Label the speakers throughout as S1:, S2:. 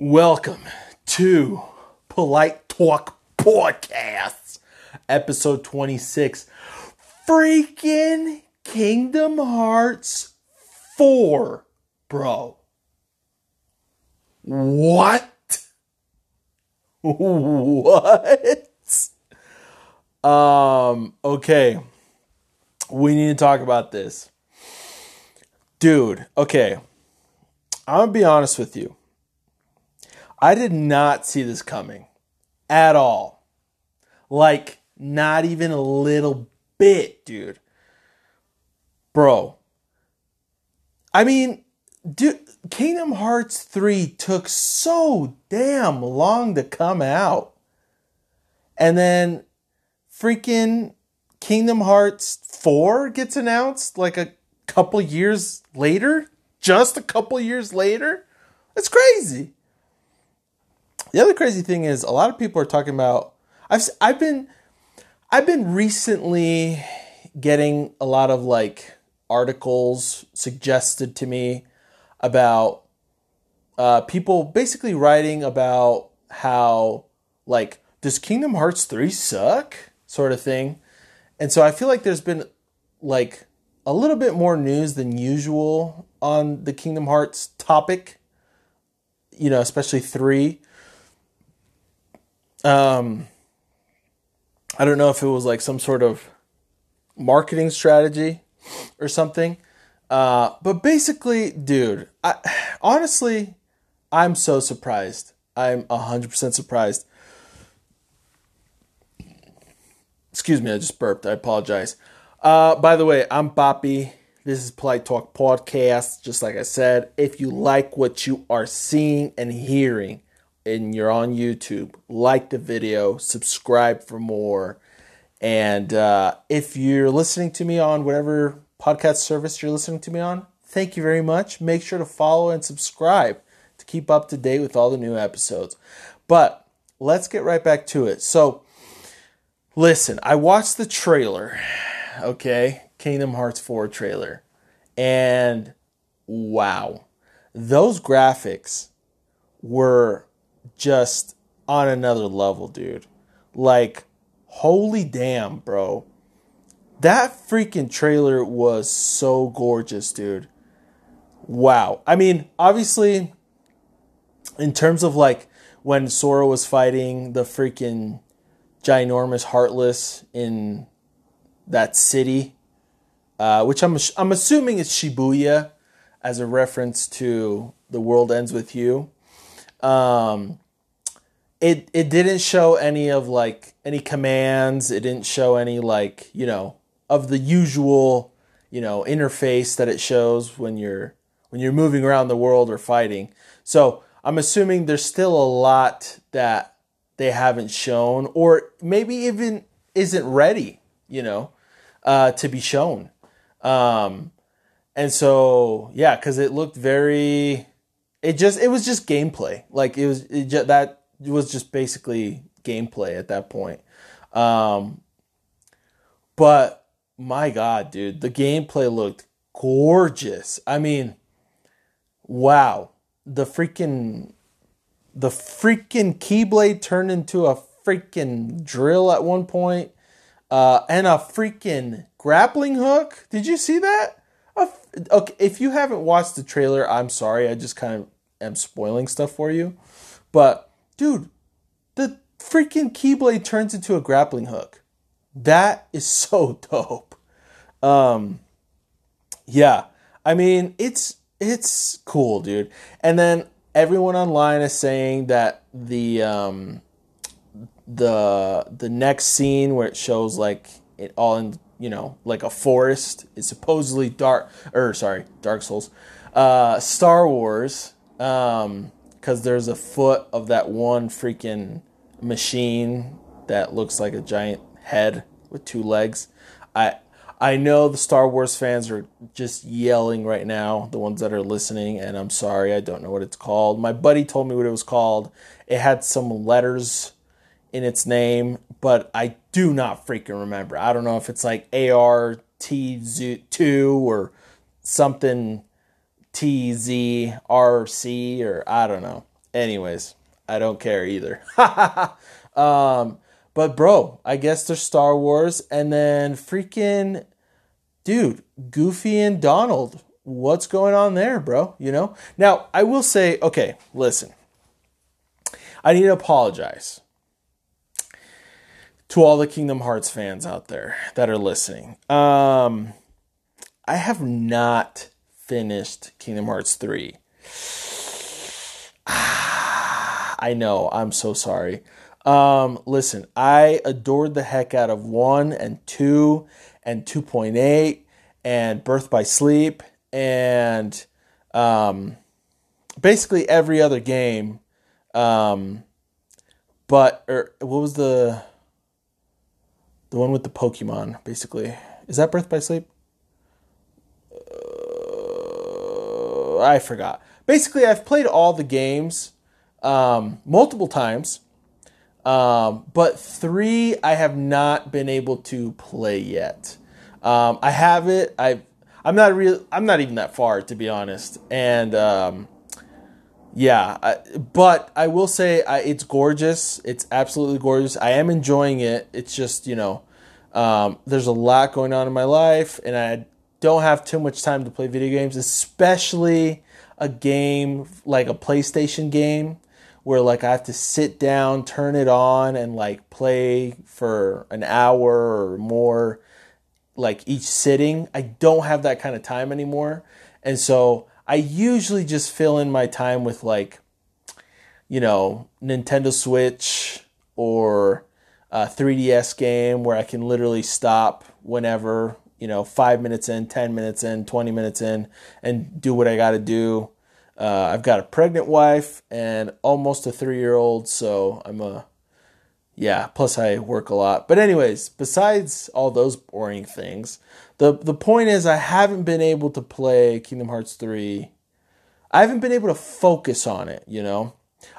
S1: Welcome to Polite Talk Podcasts, episode 26. Freaking Kingdom Hearts 4, bro. What? What? Um, okay. We need to talk about this. Dude, okay. I'm gonna be honest with you. I did not see this coming at all. Like, not even a little bit, dude. Bro. I mean, dude, Kingdom Hearts 3 took so damn long to come out. And then freaking Kingdom Hearts 4 gets announced like a couple years later. Just a couple years later. That's crazy. The other crazy thing is a lot of people are talking about I've I've been I've been recently getting a lot of like articles suggested to me about uh, people basically writing about how like does Kingdom Hearts 3 suck sort of thing. And so I feel like there's been like a little bit more news than usual on the Kingdom Hearts topic, you know, especially 3. Um, I don't know if it was like some sort of marketing strategy or something. Uh, but basically, dude, I, honestly, I'm so surprised. I'm 100% surprised. Excuse me, I just burped. I apologize. Uh, by the way, I'm Boppy. This is Polite Talk Podcast. Just like I said, if you like what you are seeing and hearing, and you're on YouTube, like the video, subscribe for more. And uh, if you're listening to me on whatever podcast service you're listening to me on, thank you very much. Make sure to follow and subscribe to keep up to date with all the new episodes. But let's get right back to it. So, listen, I watched the trailer, okay? Kingdom Hearts 4 trailer. And wow, those graphics were just on another level, dude. Like, holy damn, bro. That freaking trailer was so gorgeous, dude. Wow. I mean, obviously, in terms of like when Sora was fighting the freaking ginormous Heartless in that city, uh, which I'm I'm assuming is Shibuya, as a reference to the world ends with you. Um, it it didn't show any of like any commands. It didn't show any like you know of the usual you know interface that it shows when you're when you're moving around the world or fighting. So I'm assuming there's still a lot that they haven't shown, or maybe even isn't ready. You know, uh, to be shown. Um, and so yeah, because it looked very. It just it was just gameplay. Like it was it just, that was just basically gameplay at that point. Um, but my God, dude, the gameplay looked gorgeous. I mean, wow, the freaking the freaking keyblade turned into a freaking drill at one point, uh, and a freaking grappling hook. Did you see that? Okay, if you haven't watched the trailer, I'm sorry. I just kind of am spoiling stuff for you, but dude, the freaking Keyblade turns into a grappling hook. That is so dope. Um, yeah, I mean it's it's cool, dude. And then everyone online is saying that the um, the the next scene where it shows like it all in you know like a forest It's supposedly dark or sorry Dark Souls, uh, Star Wars. Um, because there's a foot of that one freaking machine that looks like a giant head with two legs. I I know the Star Wars fans are just yelling right now, the ones that are listening, and I'm sorry, I don't know what it's called. My buddy told me what it was called. It had some letters in its name, but I do not freaking remember. I don't know if it's like ART2 or something TZRC or I don't know. Anyways, I don't care either. um, but bro, I guess there's Star Wars and then freaking dude, Goofy and Donald. What's going on there, bro? You know? Now, I will say, okay, listen. I need to apologize to all the Kingdom Hearts fans out there that are listening. Um, I have not finished Kingdom Hearts 3. I know, I'm so sorry. Um, listen, I adored the heck out of 1 and 2 and 2.8 and Birth by Sleep and um, basically every other game. Um, but or er, what was the the one with the Pokemon? Basically, is that Birth by Sleep? Uh, I forgot. Basically, I've played all the games um, multiple times, um, but three I have not been able to play yet. Um, I have it. I I'm not real. I'm not even that far to be honest. And um, yeah, I, but I will say I, it's gorgeous. It's absolutely gorgeous. I am enjoying it. It's just you know, um, there's a lot going on in my life, and I don't have too much time to play video games, especially a game like a PlayStation game where like I have to sit down, turn it on, and like play for an hour or more like each sitting. I don't have that kind of time anymore. And so I usually just fill in my time with like, you know, Nintendo Switch or a 3DS game where I can literally stop whenever, you know, five minutes in, 10 minutes in, 20 minutes in, and do what I got to do. Uh, I've got a pregnant wife and almost a three year old, so I'm a yeah, plus I work a lot. But anyways, besides all those boring things, the the point is I haven't been able to play Kingdom Hearts 3. I haven't been able to focus on it, you know.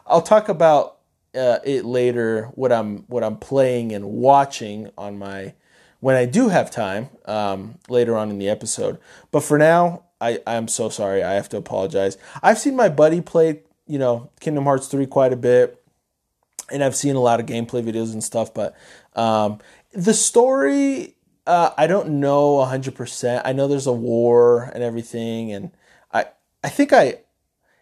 S1: I'll talk about uh, it later what I'm what I'm playing and watching on my when I do have time um, later on in the episode. But for now, I I'm so sorry. I have to apologize. I've seen my buddy play, you know, Kingdom Hearts 3 quite a bit and I've seen a lot of gameplay videos and stuff, but um, the story uh, I don't know 100%. I know there's a war and everything and I I think I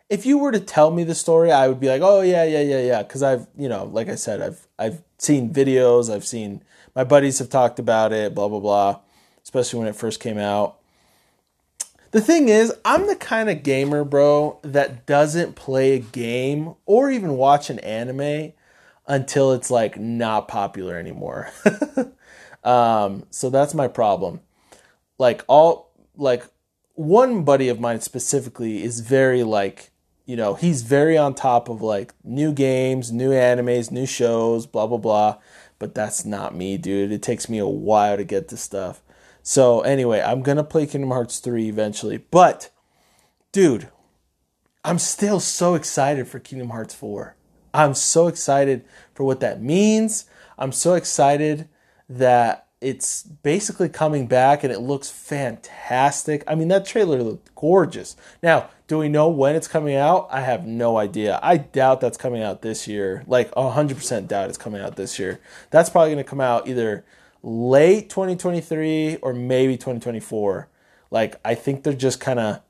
S1: if you were to tell me the story, I would be like, "Oh yeah, yeah, yeah, yeah," cuz I've, you know, like I said, I've I've seen videos, I've seen my buddies have talked about it, blah blah blah, especially when it first came out. The thing is, I'm the kind of gamer, bro, that doesn't play a game or even watch an anime until it's like not popular anymore. um, so that's my problem. Like all like one buddy of mine specifically is very like you know he's very on top of like new games, new animes, new shows, blah blah blah. But that's not me, dude. It takes me a while to get to stuff. So anyway, I'm gonna play Kingdom Hearts 3 eventually. But dude, I'm still so excited for Kingdom Hearts 4. I'm so excited for what that means. I'm so excited that it's basically coming back and it looks fantastic. I mean, that trailer looked gorgeous. Now, do we know when it's coming out? I have no idea. I doubt that's coming out this year. Like 100% doubt it's coming out this year. That's probably going to come out either late 2023 or maybe 2024. Like, I think they're just kind of.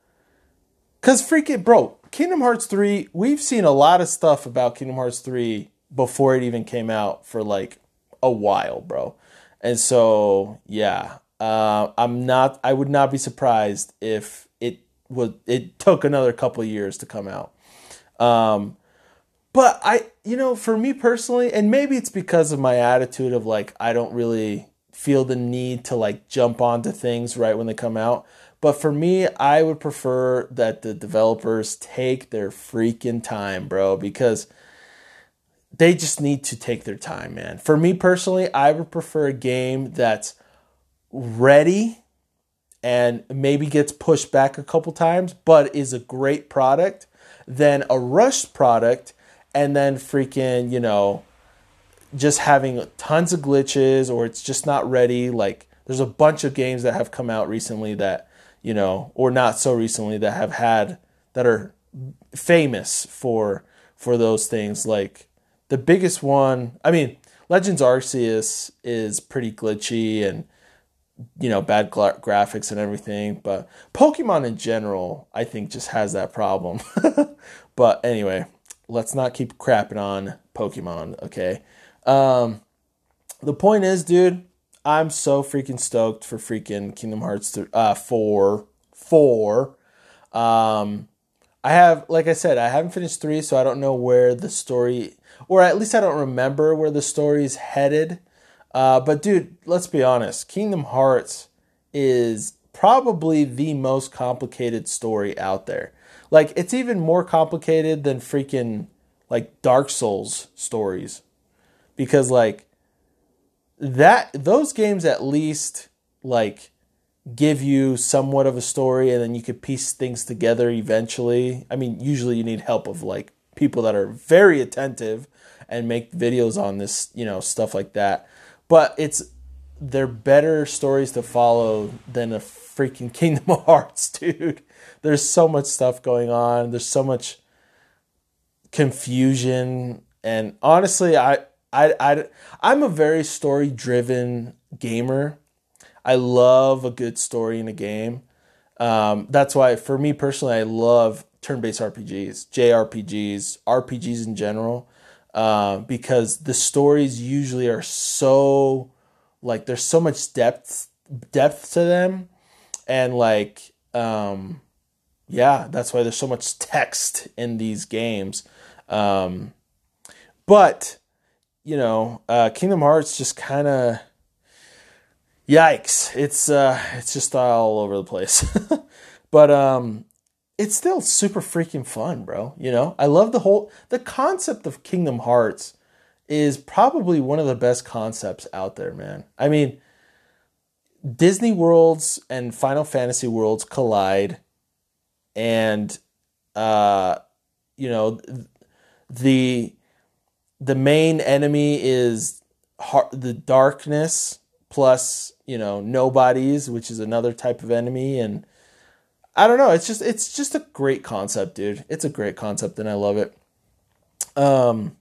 S1: Because freaking, bro, Kingdom Hearts 3, we've seen a lot of stuff about Kingdom Hearts 3 before it even came out for like a while, bro. And so, yeah, uh, I'm not, I would not be surprised if it would, it took another couple years to come out. Um, but I, you know, for me personally, and maybe it's because of my attitude of like, I don't really feel the need to like jump onto things right when they come out. But for me, I would prefer that the developers take their freaking time, bro, because they just need to take their time, man. For me personally, I would prefer a game that's ready and maybe gets pushed back a couple times, but is a great product than a rushed product and then freaking, you know, just having tons of glitches or it's just not ready. Like, there's a bunch of games that have come out recently that you know, or not so recently that have had that are famous for for those things. Like the biggest one, I mean, Legends Arceus is pretty glitchy and you know bad gra- graphics and everything, but Pokemon in general, I think, just has that problem. but anyway, let's not keep crapping on Pokemon, okay? Um, the point is, dude, I'm so freaking stoked for freaking Kingdom Hearts th- uh, 4. 4. Um, I have, like I said, I haven't finished 3, so I don't know where the story, or at least I don't remember where the story's headed. Uh, but dude, let's be honest. Kingdom Hearts is probably the most complicated story out there. Like it's even more complicated than freaking like Dark Souls stories. Because like that those games at least like give you somewhat of a story and then you could piece things together eventually. I mean, usually you need help of like people that are very attentive and make videos on this, you know, stuff like that. But it's they're better stories to follow than a freaking Kingdom Hearts, dude. There's so much stuff going on. There's so much confusion and honestly, I I I I'm a very story driven gamer. I love a good story in a game. Um, that's why, for me personally, I love turn based RPGs, JRPGs, RPGs in general, uh, because the stories usually are so like there's so much depth depth to them, and like um, yeah, that's why there's so much text in these games. Um, but you know, uh, Kingdom Hearts just kind of yikes. It's uh, it's just all over the place. but um, it's still super freaking fun, bro. You know, I love the whole the concept of Kingdom Hearts is probably one of the best concepts out there, man. I mean, Disney worlds and Final Fantasy worlds collide, and uh, you know, the the main enemy is the darkness plus you know nobodies which is another type of enemy. And i don't know. It's just it's just a great concept dude. It's a great concept and i love it. Um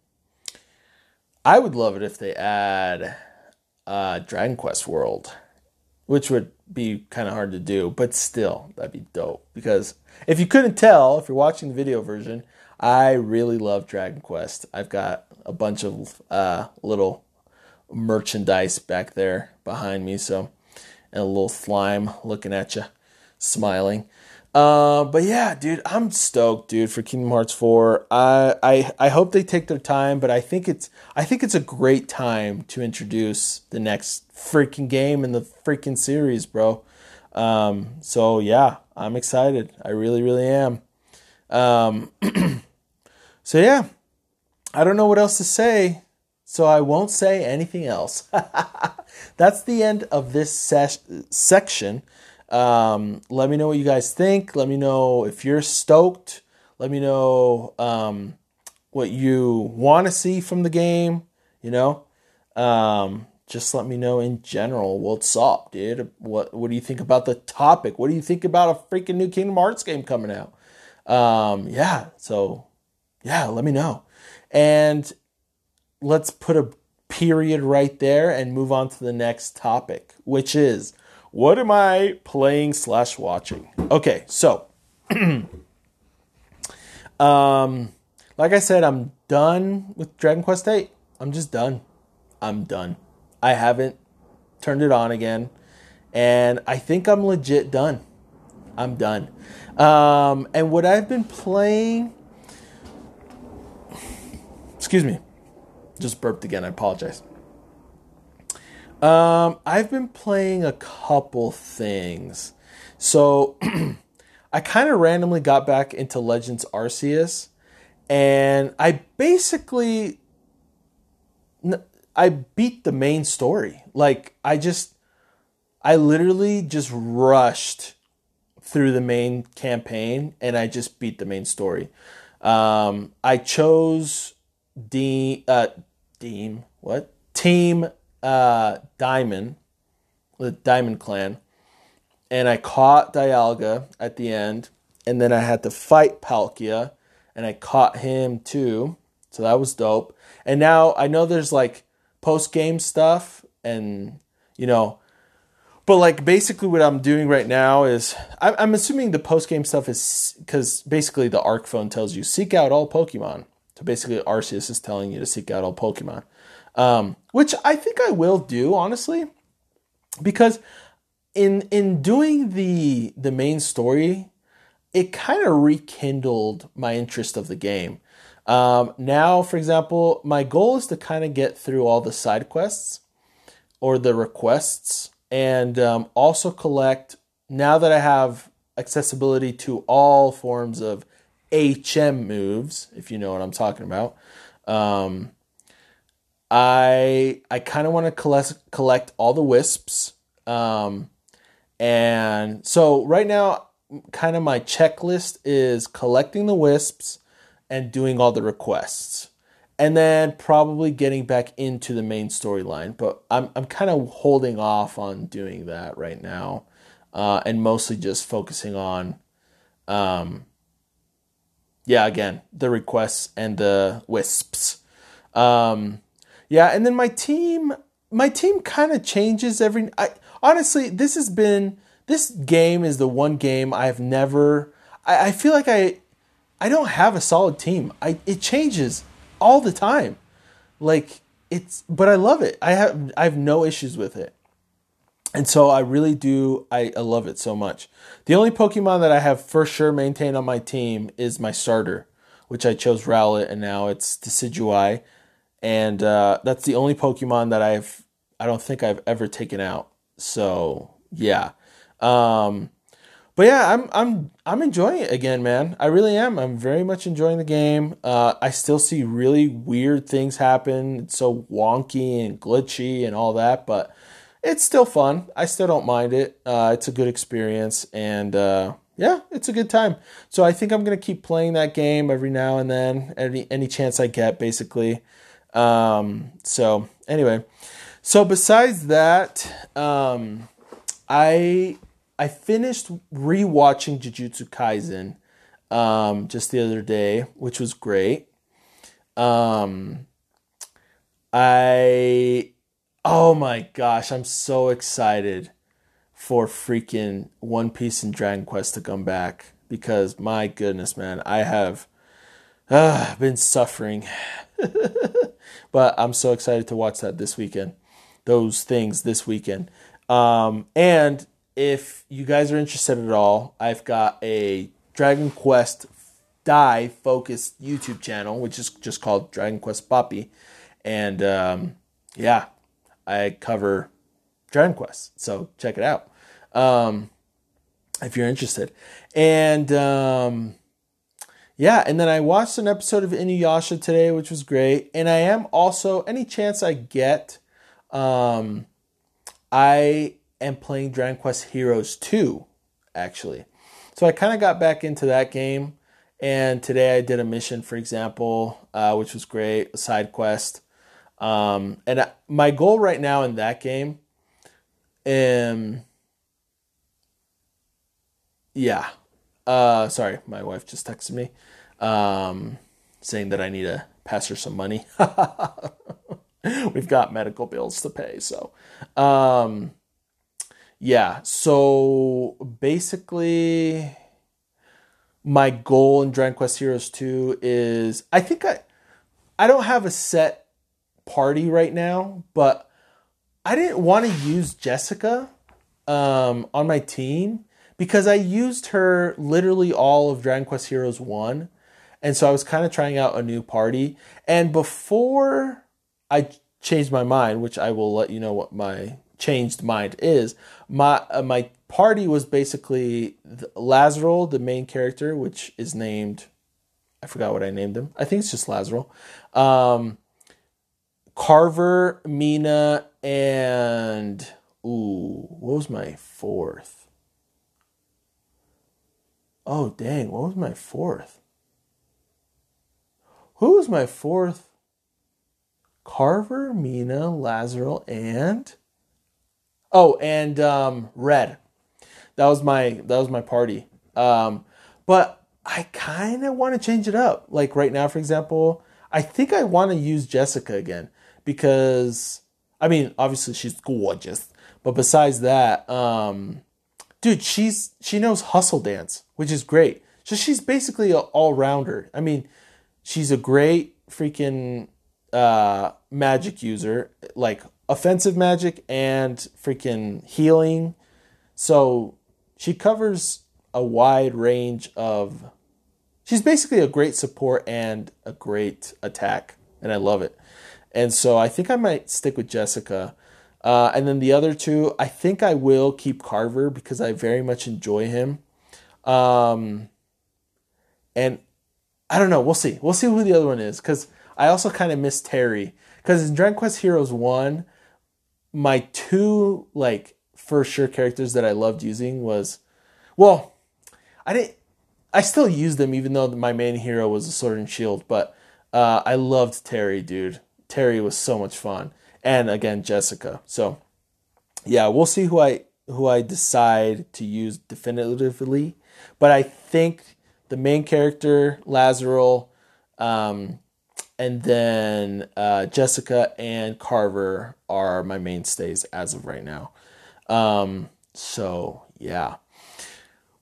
S1: i would love it if they add uh dragon quest world which would be kind of hard to do but still that'd be dope. Because if you couldn't tell if you're watching the video version i really love dragon quest i've got a bunch of uh little merchandise back there behind me. So, and a little slime looking at you, smiling. Uh, but yeah, dude, I'm stoked, dude, for Kingdom Hearts 4. I, I I hope they take their time, but I think it's I think it's a great time to introduce the next freaking game in the freaking series, bro. Um, so yeah, I'm excited. I really, really am. Um, so yeah, I don't know what else to say so I won't say anything else. That's the end of this ses- section. Um, let me know what you guys think. Let me know if you're stoked. Let me know um, what you want to see from the game. You know, um, just let me know in general what's up, dude. What What do you think about the topic? What do you think about a freaking new Kingdom Hearts game coming out? Um, yeah, so yeah, let me know. And let's put a period right there and move on to the next topic, which is what am I playing slash watching? Okay, so um like I said, I'm done with Dragon Quest VIII. I'm just done. I'm done. I haven't turned it on again. And I think I'm legit done. I'm done. Um, and what I've been playing, excuse me, just burped again. I apologize. Um, I've been playing a couple things. So I kind of randomly got back into Legends Arceus and I basically I beat the main story. Like I just I literally just rushed through the main campaign and I just beat the main story. Um, I chose Dean, uh, Dean, what? Team uh, Diamond, the Diamond Clan, and I caught Dialga at the end, and then I had to fight Palkia, and I caught him too. So that was dope. And now I know there's like post game stuff and you know but like basically what I'm doing right now is I'm, I'm assuming the post game stuff is because basically the Arc phone tells you seek out all Pokemon. So basically Arceus is telling you to seek out all Pokemon, um, which I think I will do honestly, because in in doing the the main story, it kind of rekindled my interest of the game. Um, now, for example, my goal is to kind of get through all the side quests or the requests and um, also collect now that I have accessibility to all forms of HM moves, if you know what I'm talking about. Um, I I kind of want to collect collect all the wisps, um, and so right now, kind of my checklist is collecting the wisps and doing all the requests and then probably getting back into the main storyline. But I'm I'm kind of holding off on doing that right now, uh, and mostly just focusing on, um, yeah, again the requests and the wisps. Um, yeah, and then my team my team kind of changes every. I honestly this has been this game is the one game I've never. I, I feel like I I don't have a solid team. I it changes all the time. Like it's but I love it. I have I have no issues with it. And so I really do I, I love it so much. The only Pokemon that I have for sure maintained on my team is my starter, which I chose Rowlet and now it's Decidueye. And uh, that's the only Pokemon that I've I don't think I've ever taken out. So yeah. Um but yeah, I'm I'm I'm enjoying it again, man. I really am. I'm very much enjoying the game. Uh, I still see really weird things happen. It's so wonky and glitchy and all that, but it's still fun. I still don't mind it. Uh, it's a good experience, and uh, yeah, it's a good time. So I think I'm gonna keep playing that game every now and then, any any chance I get, basically. Um, so anyway, so besides that, um, I I finished rewatching Jujutsu Kaisen um, just the other day, which was great. Um, I oh my gosh, I'm so excited for freaking One Piece and Dragon Quest to come back because my goodness, man, I have uh, been suffering. but I'm so excited to watch that this weekend. Those things this weekend. Um, and if you guys are interested at all, I've got a Dragon Quest die focused YouTube channel, which is just called Dragon Quest Poppy. And um, yeah, I cover Dragon Quest. So check it out um, if you're interested. And um, yeah, and then I watched an episode of Inuyasha today, which was great. And I am also, any chance I get, um, I am playing Dragon Quest Heroes 2, actually. So I kind of got back into that game. And today I did a mission, for example, uh, which was great, a side quest. Um, and I, my goal right now in that game, um, yeah. Uh, sorry, my wife just texted me um, saying that I need to pass her some money. We've got medical bills to pay, so um, yeah, so basically my goal in Dragon Quest Heroes 2 is I think I I don't have a set party right now, but I didn't want to use Jessica um, on my team because I used her literally all of Dragon Quest Heroes 1. And so I was kind of trying out a new party. And before I changed my mind, which I will let you know what my changed mind is my uh, my party was basically Lazarel, the main character, which is named I forgot what I named him. I think it's just Lazarel. Um, Carver, Mina, and ooh, what was my fourth? Oh dang, what was my fourth? Who was my fourth? Carver, Mina, Lazarel, and Oh, and um, Red. That was my that was my party. Um, but I kind of want to change it up. Like right now, for example, I think I want to use Jessica again because I mean, obviously she's gorgeous, but besides that, um, dude, she's she knows hustle dance, which is great. So she's basically an all rounder. I mean, she's a great freaking uh, magic user, like offensive magic and freaking healing. So she covers a wide range of. She's basically a great support and a great attack, and I love it. And so I think I might stick with Jessica. Uh, and then the other two, I think I will keep Carver because I very much enjoy him. Um, and I don't know. We'll see. We'll see who the other one is because I also kind of miss Terry. Because in Dragon Quest Heroes 1, my two, like, for sure characters that I loved using was, well, I didn't, I still use them even though my main hero was a sword and shield, but uh, I loved Terry, dude. Terry was so much fun. And again, Jessica. So, yeah, we'll see who I who I decide to use definitively. But I think the main character, Lazarel, um, and then uh, Jessica and Carver are my mainstays as of right now. Um, so yeah,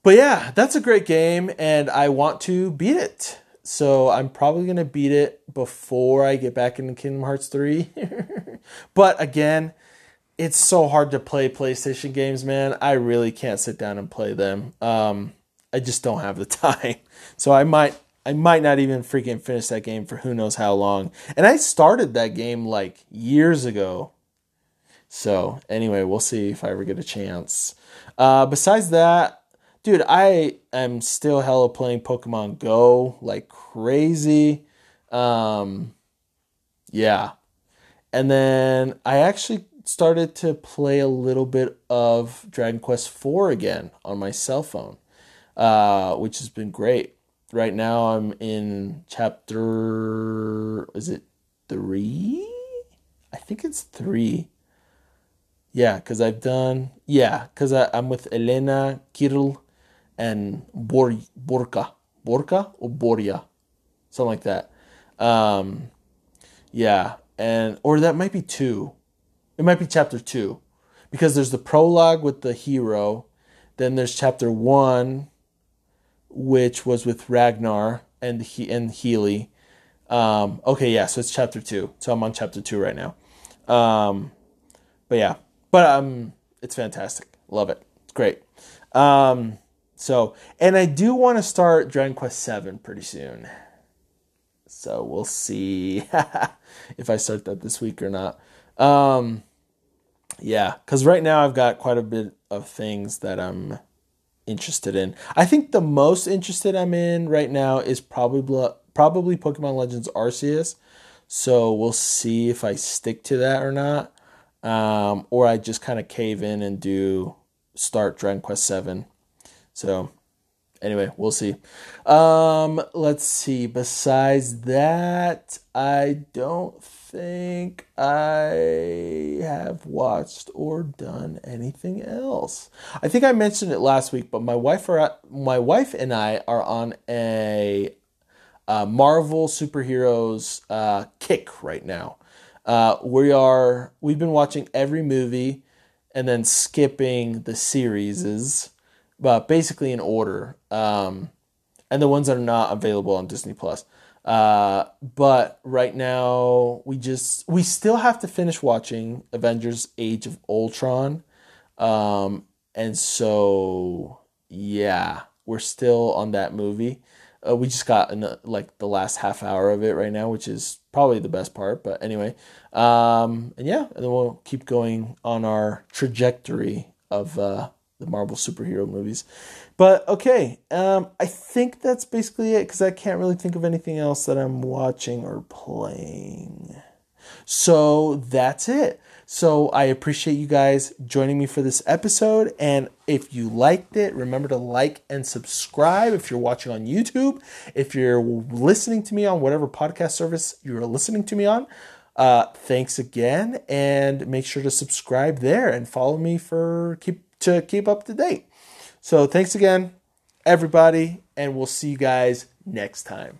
S1: but yeah, that's a great game, and I want to beat it. So I'm probably gonna beat it before I get back into Kingdom Hearts three. but again, it's so hard to play PlayStation games, man. I really can't sit down and play them. Um, I just don't have the time. So I might I might not even freaking finish that game for who knows how long. And I started that game like years ago. So anyway, we'll see if I ever get a chance. Uh, besides that, dude, I am still hella playing Pokemon Go like crazy. Um, yeah. And then I actually started to play a little bit of Dragon Quest IV again on my cell phone, uh, which has been great right now I'm in chapter is it 3? I think it's 3. Yeah, cuz I've done yeah, cuz I'm with Alena, Kiryl and Bor Borka. Borka or Boria. Something like that. Um yeah, and or that might be 2. It might be chapter 2 because there's the prologue with the hero, then there's chapter 1 which was with Ragnar and he and Healie. Um, okay, yeah, so it's chapter two. So I'm on chapter two right now. Um, but yeah, but um, it's fantastic. Love it. It's great. Um, so and I do want to start Dragon Quest Seven pretty soon. So we'll see if I start that this week or not. Um, yeah, because right now I've got quite a bit of things that I'm interested in. I think the most interested I'm in right now is probably probably Pokemon Legends Arceus. So we'll see if I stick to that or not, um, or I just kind of cave in and do start Dragon Quest Seven. So anyway, we'll see. Um, let's see. Besides that, I don't think I have watched or done anything else. I think I mentioned it last week, but my wife are my wife and I are on a, a Marvel superheroes uh, kick right now. Uh, we are we've been watching every movie and then skipping the series, but basically in order. Um, and the ones that are not available on Disney Plus. Uh, but right now, we just we still have to finish watching Avengers: Age of Ultron, um, and so yeah, we're still on that movie. Uh, we just got in, like the last half hour of it right now, which is probably the best part. But anyway, um, and yeah, and then we'll keep going on our trajectory of uh, the Marvel superhero movies. But okay, um, I think that's basically it because I can't really think of anything else that I'm watching or playing. So that's it. So I appreciate you guys joining me for this episode. And if you liked it, remember to like and subscribe if you're watching on YouTube. If you're listening to me on whatever podcast service you're listening to me on, uh, thanks again. And make sure to subscribe there and follow me for keep to keep up to date. So thanks again, everybody, and we'll see you guys next time.